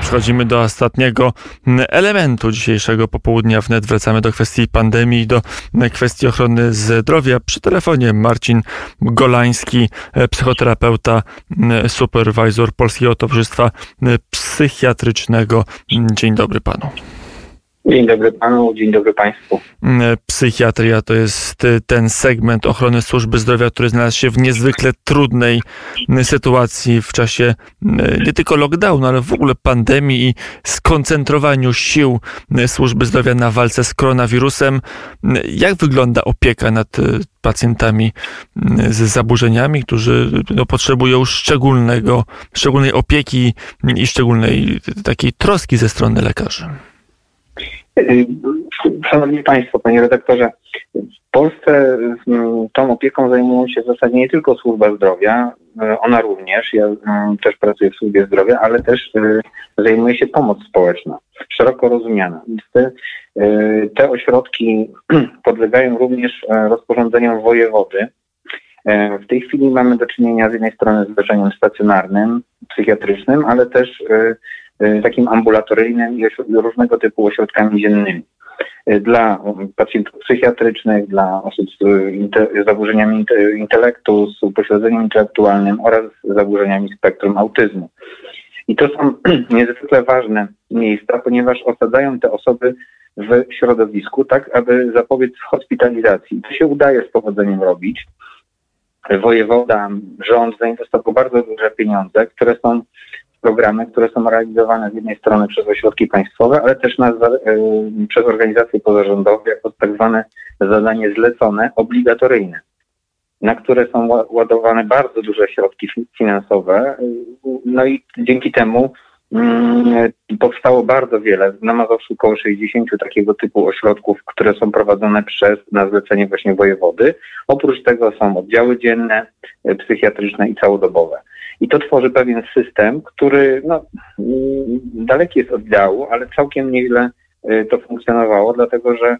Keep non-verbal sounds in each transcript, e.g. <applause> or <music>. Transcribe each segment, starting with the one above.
Przechodzimy do ostatniego elementu dzisiejszego popołudnia. Wnet wracamy do kwestii pandemii, do kwestii ochrony zdrowia. Przy telefonie Marcin Golański, psychoterapeuta, superwizor Polskiego Towarzystwa Psychiatrycznego. Dzień dobry panu. Dzień dobry panu, dzień dobry państwu. Mm, psychiatria to jest y, ten segment ochrony służby zdrowia, który znalazł się w niezwykle trudnej y, sytuacji w czasie y, nie tylko lockdownu, ale w ogóle pandemii i skoncentrowaniu sił służby zdrowia na walce z koronawirusem. Jak wygląda opieka nad pacjentami z zaburzeniami, którzy no, potrzebują szczególnego, szczególnej opieki i szczególnej takiej troski ze strony lekarzy? Y, szanowni Państwo, Panie redaktorze, w Polsce tą opieką zajmują się w zasadzie nie tylko służba zdrowia, y, ona również, ja y, też pracuję w służbie zdrowia, ale też zajmuje się pomoc społeczna, szeroko rozumiana. Te, te ośrodki <clears throat> podlegają również rozporządzeniom wojewody. W tej chwili mamy do czynienia z jednej strony z leczeniem stacjonarnym, psychiatrycznym, ale też takim ambulatoryjnym i różnego typu ośrodkami dziennymi. Y, dla pacjentów psychiatrycznych, dla osób z zaburzeniami intelektu, z upośledzeniem intelektualnym oraz zaburzeniami spektrum autyzmu. I to są <clears throat> niezwykle ważne miejsca, ponieważ osadzają te osoby w środowisku, tak aby zapobiec hospitalizacji. To się udaje z powodzeniem robić. Wojewoda, rząd zainwestował bardzo duże pieniądze, które są programy, które są realizowane z jednej strony przez ośrodki państwowe, ale też na, y, przez organizacje pozarządowe jako tak zwane zadanie zlecone, obligatoryjne, na które są ładowane bardzo duże środki finansowe. No i dzięki temu mm, powstało bardzo wiele, na Mazowszu około 60 takiego typu ośrodków, które są prowadzone przez, na zlecenie właśnie wojewody. Oprócz tego są oddziały dzienne, y, psychiatryczne i całodobowe. I to tworzy pewien system, który no, mm, daleki jest od ideału, ale całkiem nieźle y, to funkcjonowało, dlatego że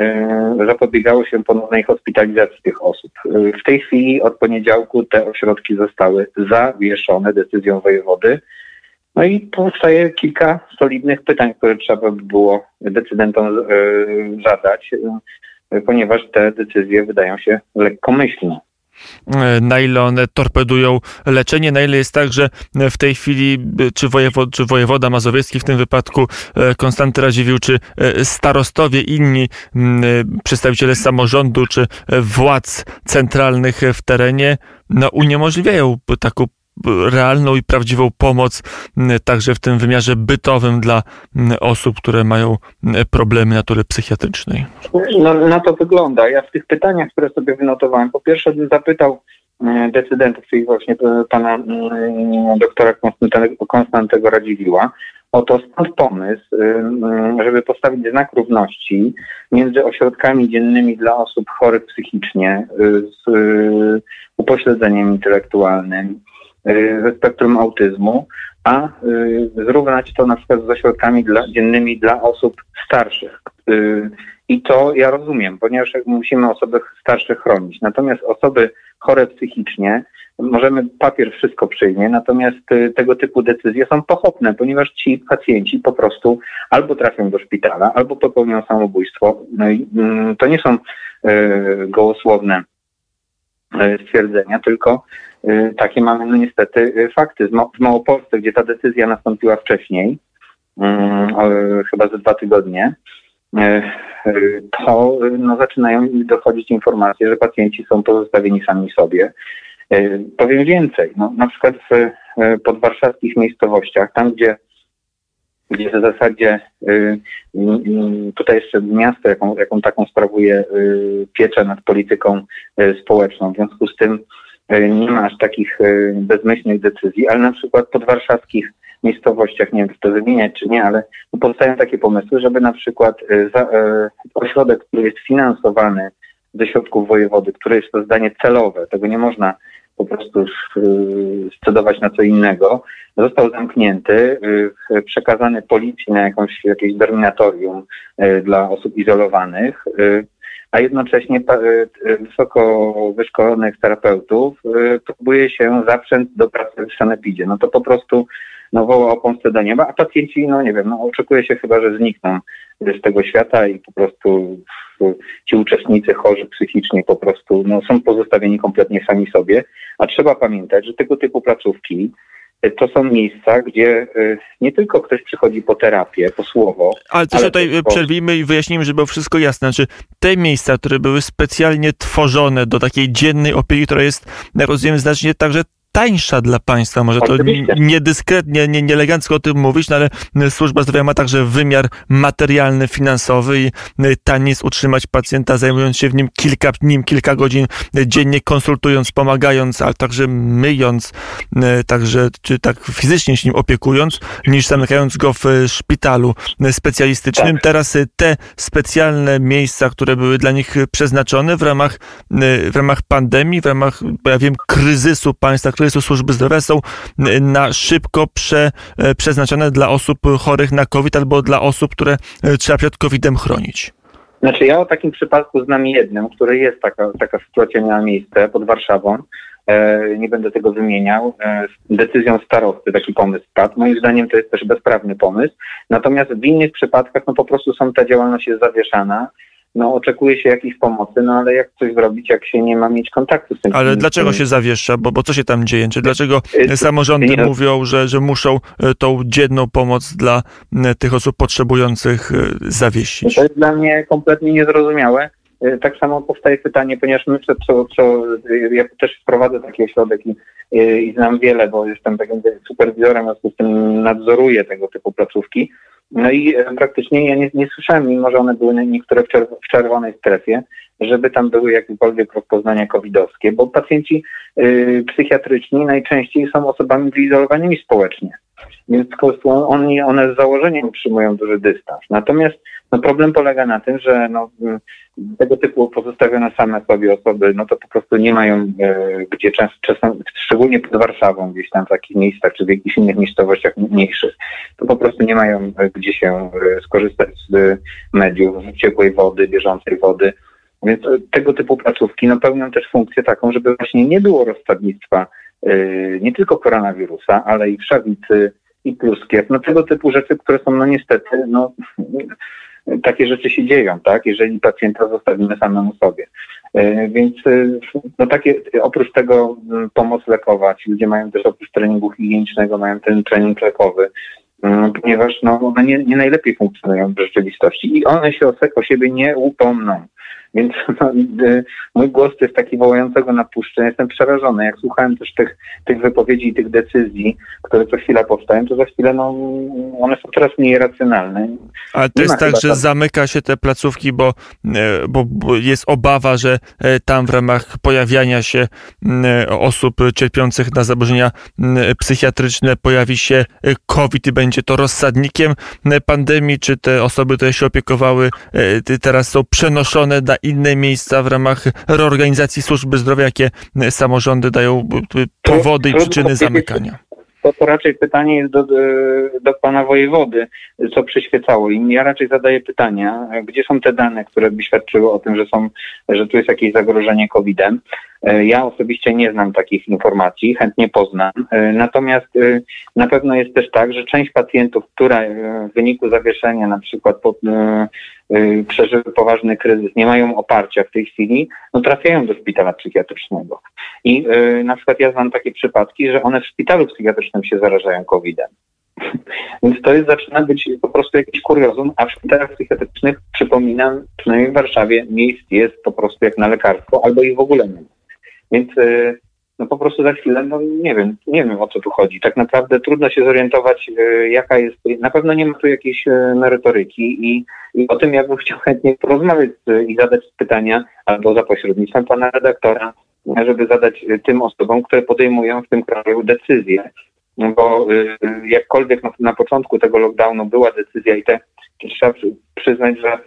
y, zapobiegało się ponownej hospitalizacji tych osób. Y, w tej chwili od poniedziałku te ośrodki zostały zawieszone decyzją wojewody. No i powstaje kilka solidnych pytań, które trzeba by było decydentom zadać, ponieważ te decyzje wydają się lekkomyślne. E, na ile one torpedują leczenie, na ile jest tak, że w tej chwili e, czy, wojewod, czy wojewoda mazowiecki w tym wypadku e, Konstanty Radziwiłł, czy starostowie, inni przedstawiciele samorządu, czy władz centralnych w terenie no, uniemożliwiają taką realną i prawdziwą pomoc także w tym wymiarze bytowym dla osób, które mają problemy natury psychiatrycznej? No, na to wygląda. Ja w tych pytaniach, które sobie wynotowałem, po pierwsze bym zapytał decydentów, czyli właśnie pana doktora Konstantego, Konstantego Radziwiła, o to skąd pomysł, żeby postawić znak równości między ośrodkami dziennymi dla osób chorych psychicznie z upośledzeniem intelektualnym, Y, ze spektrum autyzmu, a y, zrównać to na przykład z ośrodkami dla, dziennymi dla osób starszych. Y, I to ja rozumiem, ponieważ musimy osoby starsze chronić. Natomiast osoby chore psychicznie, możemy, papier wszystko przyjmie, natomiast tego typu decyzje są pochopne, ponieważ ci pacjenci po prostu albo trafią do szpitala, albo popełnią samobójstwo. No i mm, to nie są gołosłowne stwierdzenia, tylko Y, takie mamy no niestety y, fakty. W Małopolsce, gdzie ta decyzja nastąpiła wcześniej, mm, chyba ze dwa tygodnie, y, to no, zaczynają dochodzić informacje, że pacjenci są pozostawieni sami sobie. Powiem więcej, no, na przykład w podwarszawskich miejscowościach, tam gdzie, gdzie w zasadzie tutaj jeszcze miasto, jaką, jaką taką sprawuje pieczę nad polityką społeczną, w związku z tym nie ma aż takich e, bezmyślnych decyzji, ale na przykład pod warszawskich miejscowościach, nie wiem czy to wymieniać czy nie, ale powstają takie pomysły, żeby na przykład e, za, ośrodek, który jest finansowany ze środków wojewody, który jest to zdanie celowe, tego nie można po prostu scedować na co innego, został zamknięty, przekazany policji na jakąś, jakieś dorminatorium dla osób izolowanych a jednocześnie e, e, wysoko wyszkolonych terapeutów e, próbuje się zaprzęt do pracy w sanepidzie. No to po prostu no, woła o pomstę do nieba, a pacjenci, no nie wiem, no, oczekuje się chyba, że znikną z tego świata i po prostu ci uczestnicy chorzy psychicznie po prostu no, są pozostawieni kompletnie sami sobie, a trzeba pamiętać, że tego typu placówki to są miejsca, gdzie y, nie tylko ktoś przychodzi po terapię, po słowo. Ale też tutaj po... przerwijmy i wyjaśnijmy, żeby było wszystko jasne. Znaczy, te miejsca, które były specjalnie tworzone do takiej dziennej opieki, która jest, jak rozumiem, znacznie także tańsza dla państwa. Może to niedyskretnie, nie, nieelegancko o tym mówić, no ale służba zdrowia ma także wymiar materialny, finansowy i taniej jest utrzymać pacjenta, zajmując się w nim kilka, nim kilka godzin dziennie, konsultując, pomagając, ale także myjąc, także czy tak fizycznie się nim opiekując, niż zamykając go w szpitalu specjalistycznym. Tak. Teraz te specjalne miejsca, które były dla nich przeznaczone w ramach, w ramach pandemii, w ramach, ja wiem, kryzysu państwa, który kryzysu służby zdrowia są y, na szybko prze, y, przeznaczone dla osób chorych na COVID albo dla osób, które y, trzeba przed COVID-em chronić? Znaczy ja o takim przypadku znam jednym, który jest taka, taka sytuacja miała miejsce pod Warszawą. E, nie będę tego wymieniał. E, decyzją starosty taki pomysł padł. Moim zdaniem to jest też bezprawny pomysł. Natomiast w innych przypadkach no po prostu są ta działalność jest zawieszana no oczekuje się jakiejś pomocy, no ale jak coś zrobić, jak się nie ma mieć kontaktu z tym. Ale dlaczego się zawiesza? Bo, bo co się tam dzieje? Czy dlaczego y, samorządy nie, mówią, że, że muszą y, tą dzienną pomoc dla y, tych osób potrzebujących zawiesić? To jest dla mnie kompletnie niezrozumiałe. Tak samo powstaje pytanie, ponieważ myślę, co, co ja też wprowadzę taki ośrodek i, i znam wiele, bo jestem takim superwizorem, w związku z tym nadzoruję tego typu placówki. No i e, praktycznie ja nie, nie słyszałem, mimo że one były niektóre w, czerw w czerwonej strefie, żeby tam były jakiekolwiek rozpoznania covidowskie, bo pacjenci y, psychiatryczni najczęściej są osobami wyizolowanymi społecznie. Więc oni, one z założenia utrzymują duży dystans. Natomiast no, problem polega na tym, że no, mm, tego typu pozostawione same sobie osoby, no to po prostu nie mają e, gdzie często, często, szczególnie pod Warszawą, gdzieś tam w takich miejscach, czy w jakichś innych miejscowościach mniejszych, to po prostu nie mają e, gdzie się e, skorzystać z mediów, ciepłej wody, bieżącej wody. Więc e, tego typu placówki no, pełnią też funkcję taką, żeby właśnie nie było rozstawnictwa e, nie tylko koronawirusa, ale i wszawicy, i pluskiew, no tego typu rzeczy, które są no niestety, no takie rzeczy się dzieją, tak, jeżeli pacjenta zostawimy samemu sobie. E, więc e, no takie, oprócz tego pomoc lekowa, ci ludzie mają też oprócz treningu higienicznego, mają ten trening lekowy, ponieważ no, one nie, nie najlepiej funkcjonują w rzeczywistości i one się o, o siebie nie upomną. Więc <laughs> no, y, mój głos to jest taki wołającego na puszczę. Jestem przerażony. Jak słuchałem też tych, tych wypowiedzi i tych decyzji, które co chwila powstają, to za chwilę no, one są coraz mniej racjonalne. Ale to jest tak, że tam... zamyka się te placówki, bo, e, bo, bo jest obawa, że e, tam w ramach pojawiania się osób cierpiących na zaburzenia psychiatryczne pojawi się e, COVID i będzie to rozsadnikiem pandemii, czy te osoby, które się opiekowały, teraz są przenoszone na inne miejsca w ramach reorganizacji służby zdrowia, jakie samorządy dają powody i przyczyny zamykania? To, to raczej pytanie jest do, do pana wojewody, co przyświecało im. Ja raczej zadaję pytania, gdzie są te dane, które by świadczyły o tym, że są, że tu jest jakieś zagrożenie COVID-em. E, ja osobiście nie znam takich informacji, chętnie poznam. E, natomiast e, na pewno jest też tak, że część pacjentów, która w wyniku zawieszenia na przykład pod, przeżyły poważny kryzys, nie mają oparcia w tej chwili, no trafiają do szpitala psychiatrycznego. I na przykład ja znam takie przypadki, że one w szpitalu psychiatrycznym się zarażają COVID-em. <laughs> Więc to jest, zaczyna być po prostu jakiś kuriozum, a w szpitalach psychiatrycznych, przypominam, przynajmniej w Warszawie, miejsc jest po prostu jak na lekarstwo, albo ich w ogóle nie ma. Więc y, no po prostu za chwilę, no nie wiem, nie wiem o co tu chodzi. Tak naprawdę trudno się zorientować, y, jaka jest, na pewno nie ma tu jakiejś y, merytoryki i, i o tym ja bym <laughs> chciał chętnie porozmawiać i zadać pytania albo za pośrednictwem pana redaktora, żeby zadać tym osobom, które podejmują w tym kraju decyzje. Bo jakkolwiek na, na początku tego lockdownu była decyzja i te, trzeba przyznać, że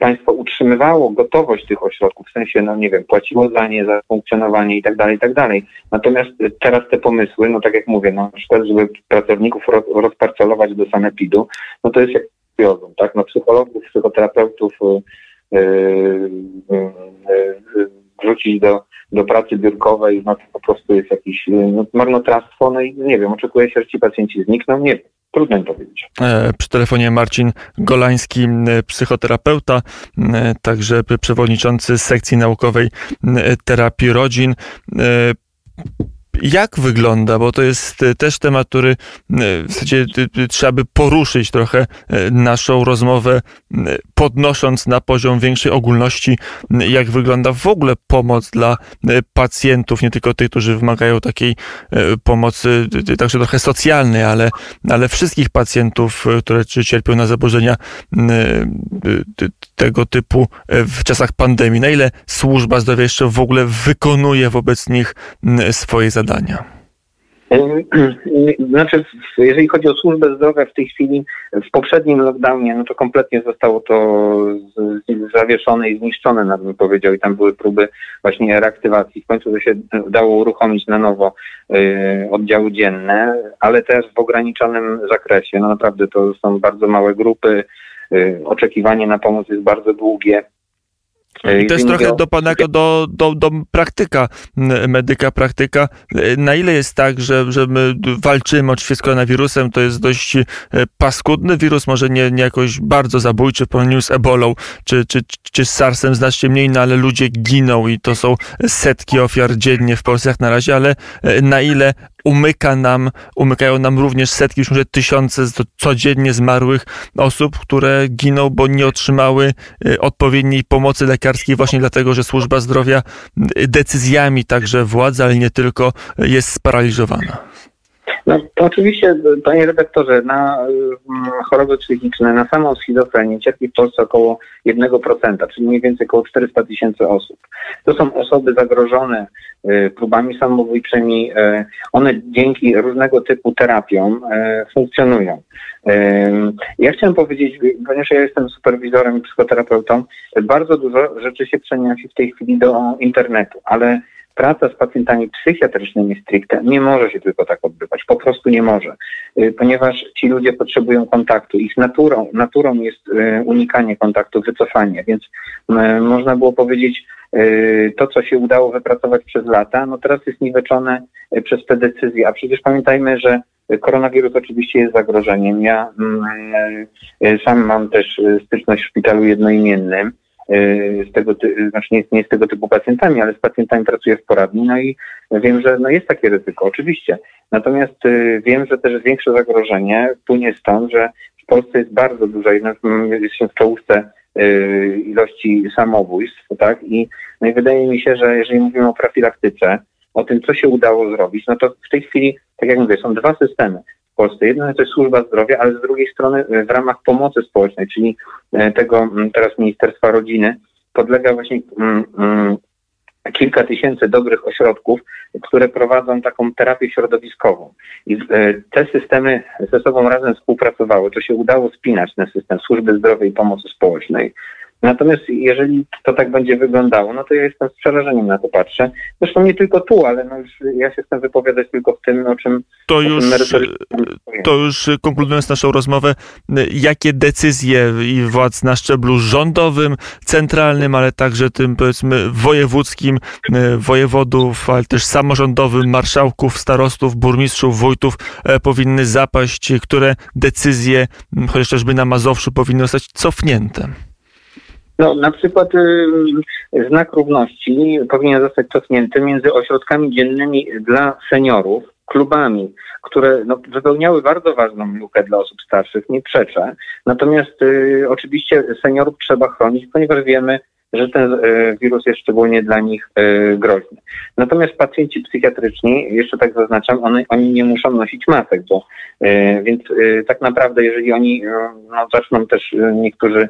państwo utrzymywało gotowość tych ośrodków, w sensie, no nie wiem, płaciło za nie, za funkcjonowanie i tak dalej, i tak dalej. Natomiast y, teraz te pomysły, no tak jak mówię, no na przykład, żeby pracowników rozparcelować do sanepidu, no to jest jak kuriozum, tak? No psychologów, psychoterapeutów, yy, yy, yy, wrócić do, do pracy biurkowej, no to po prostu jest jakieś no, marnotrawstwo, no i nie wiem, oczekuje się, że ci pacjenci znikną, nie wiem. Trudno mi powiedzieć. Przy telefonie Marcin Golański, psychoterapeuta, także przewodniczący sekcji naukowej terapii rodzin jak wygląda, bo to jest e, też temat, który e, w zasadzie trzeba by poruszyć trochę e, naszą rozmowę, podnosząc na poziom większej ogólności, jak wygląda w ogóle pomoc dla pacjentów, nie tylko tych, którzy wymagają takiej pomocy, także trochę socjalnej, ale, ale wszystkich pacjentów, które cierpią na zaburzenia tego typu w czasach pandemii. Na ile służba zdrowia jeszcze w ogóle wykonuje wobec nich swoje zadania? Zadania? <clears throat> Znaczy, jeżeli chodzi o służbę zdrowia w tej chwili, w poprzednim lockdownie, no to kompletnie zostało to zawieszone i zniszczone, nawet bym powiedział, i tam były próby właśnie reaktywacji. W końcu to się udało uruchomić na nowo y, oddziały dzienne, ale też w ograniczonym zakresie. No naprawdę to są bardzo małe grupy, y, oczekiwanie na pomoc jest bardzo długie. I to jest trochę do pana do, do, do praktyka, medyka, praktyka. Na ile jest tak, że, że my walczymy oczywiście z koronawirusem, to jest dość e, paskudny wirus, może nie, nie jakoś bardzo zabójczy, porównaniu z ebolą czy, czy, czy z SARSem znacznie mniej, no ale ludzie giną i to są setki ofiar dziennie w Polsce jak na razie, ale e, na ile umyka nam, umykają nam również setki, już może tysiące codziennie zmarłych osób, które giną, bo nie otrzymały y, odpowiedniej pomocy lekarskiej właśnie dlatego, że służba zdrowia y, decyzjami także władzy, ale nie tylko jest sparaliżowana. No to oczywiście, panie redaktorze, na mm, choroby psychiczne, na samą schizofrenię cierpi w Polsce około 1%, czyli mniej więcej około 400 tysięcy osób. To są osoby zagrożone y, próbami samobójczymi. Y, one dzięki różnego typu terapiom y, funkcjonują. Ja chciałem powiedzieć, ponieważ ja jestem superwizorem i psychoterapeutą, bardzo dużo rzeczy się przenosi w tej chwili do internetu, ale praca z pacjentami psychiatrycznymi stricte nie może się tylko tak odbywać. Po prostu nie może, y, ponieważ ci ludzie potrzebują kontaktu. Ich naturą, naturą jest y, unikanie kontaktu, wycofanie, więc y, można było powiedzieć, to, co się udało wypracować przez lata, no teraz jest niweczone przez te decyzje. A przecież pamiętajmy, że koronawirus oczywiście jest zagrożeniem. Ja mm, sam mam też styczność w szpitalu jednoimiennym z tego, znaczy nie, nie z tego typu pacjentami, ale z pacjentami pracuję w poradni, no i wiem, że no jest takie ryzyko, oczywiście. Natomiast y, wiem, że też większe zagrożenie płynie stąd, że w Polsce jest bardzo duża, jest się w czołówce y, ilości samobójstw, tak? I, no i wydaje mi się, że jeżeli mówimy o profilaktyce, o tym, co się udało zrobić, no to w tej chwili, tak jak mówię, są dwa systemy. Polsce. Jedno to jest służba zdrowia, ale z drugiej strony e, w ramach pomocy społecznej, czyli e, tego teraz Ministerstwa Rodziny, podlega właśnie kilka tysięcy dobrych ośrodków, które prowadzą taką terapię środowiskową. I e, te systemy ze sobą razem współpracowały. To się udało spinać ten system służby zdrowia i pomocy społecznej. Natomiast jeżeli to tak będzie wyglądało, no to ja jestem z przerażeniem na to patrzę. Zresztą nie tylko tu, ale no już ja się chcę wypowiadać tylko w tym, o czym... To już, to już konkludując naszą rozmowę, jakie decyzje i władz na szczeblu rządowym, centralnym, ale także tym powiedzmy wojewódzkim, wojewodów, ale też samorządowym, marszałków, starostów, burmistrzów, wójtów e, powinny zapaść, które decyzje, chociażby na Mazowszu powinny zostać cofnięte? No, na przykład y, znak równości powinien zostać cofnięty między ośrodkami dziennymi dla seniorów, klubami, które no, wypełniały bardzo ważną lukę dla osób starszych, nie przeczę. Natomiast y, oczywiście seniorów trzeba chronić, ponieważ wiemy, że ten y, wirus jest szczególnie dla nich y, groźny. Natomiast pacjenci psychiatryczni, jeszcze tak zaznaczam, one, oni nie muszą nosić masek, bo, y, więc tak naprawdę jeżeli oni no, zaczną też niektórzy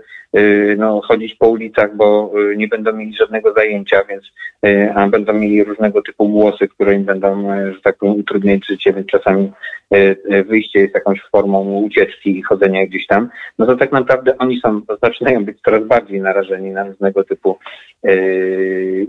no, chodzić po ulicach, bo y, nie będą mieli żadnego zajęcia, więc y, a będą mieli różnego typu głosy, które im będą, że tak powiem, utrudniać życie, więc czasami wyjście jest jakąś formą ucieczki i chodzenia gdzieś tam, no to tak naprawdę oni są, zaczynają być coraz bardziej narażeni na różnego typu yy,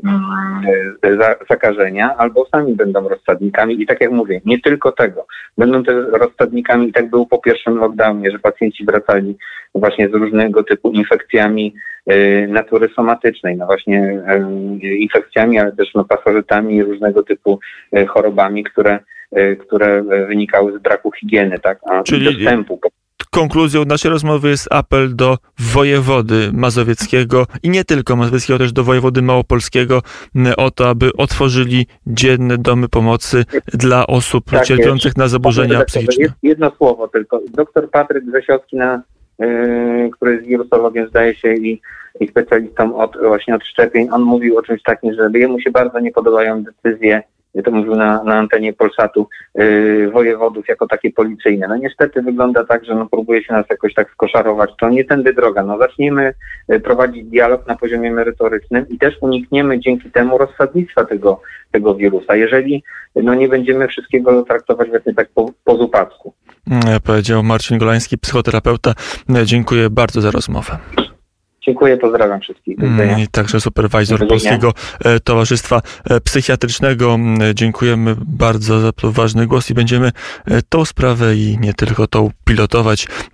zakażenia, albo sami będą rozsadnikami i tak jak mówię, nie tylko tego, będą też rozsadnikami i tak było po pierwszym lockdownie, że pacjenci wracali właśnie z różnego typu infekcjami y, natury somatycznej, no właśnie y, infekcjami, ale też no, pasożytami i różnego typu y, chorobami, które, które wynikały z braku higieny, tak, a Czyli- dostępu. Konkluzją naszej rozmowy jest apel do wojewody mazowieckiego i nie tylko mazowieckiego, też do wojewody małopolskiego o to, aby otworzyli dzienne domy pomocy dla osób Tak cierpiących na Panie zaburzenia redaktorze, psychiczne. jed- Jedno słowo tylko. Doktor Patryk Grzesiowski, na, który jest wirusologiem, zdaje się, i, i specjalistą od, właśnie od szczepień, on mówił o czymś takim, że jemu się bardzo nie podobają decyzje, to mówił na, na antenie Polsatu, yy, wojewodów jako takie policyjne. No niestety wygląda tak, że no, próbuje się nas jakoś tak skoszarować. To nie tędy droga. No zacznijmy yy, prowadzić dialog na poziomie merytorycznym i też unikniemy dzięki temu rozsadnictwa tego, tego wirusa. Jeżeli no, nie będziemy wszystkiego traktować właśnie tak po, po zupacku. Mm, Powiedział Marcin Golański, psychoterapeuta. E, Dziękuję bardzo za rozmowę. Dziękuję, pozdrawiam wszystkich. Mm, I także widzenia. Polskiego e, Towarzystwa e, Psychiatrycznego. Mm, Dziękujemy bardzo za ważny głos i będziemy e, tą sprawę i nie tylko tą pilotować.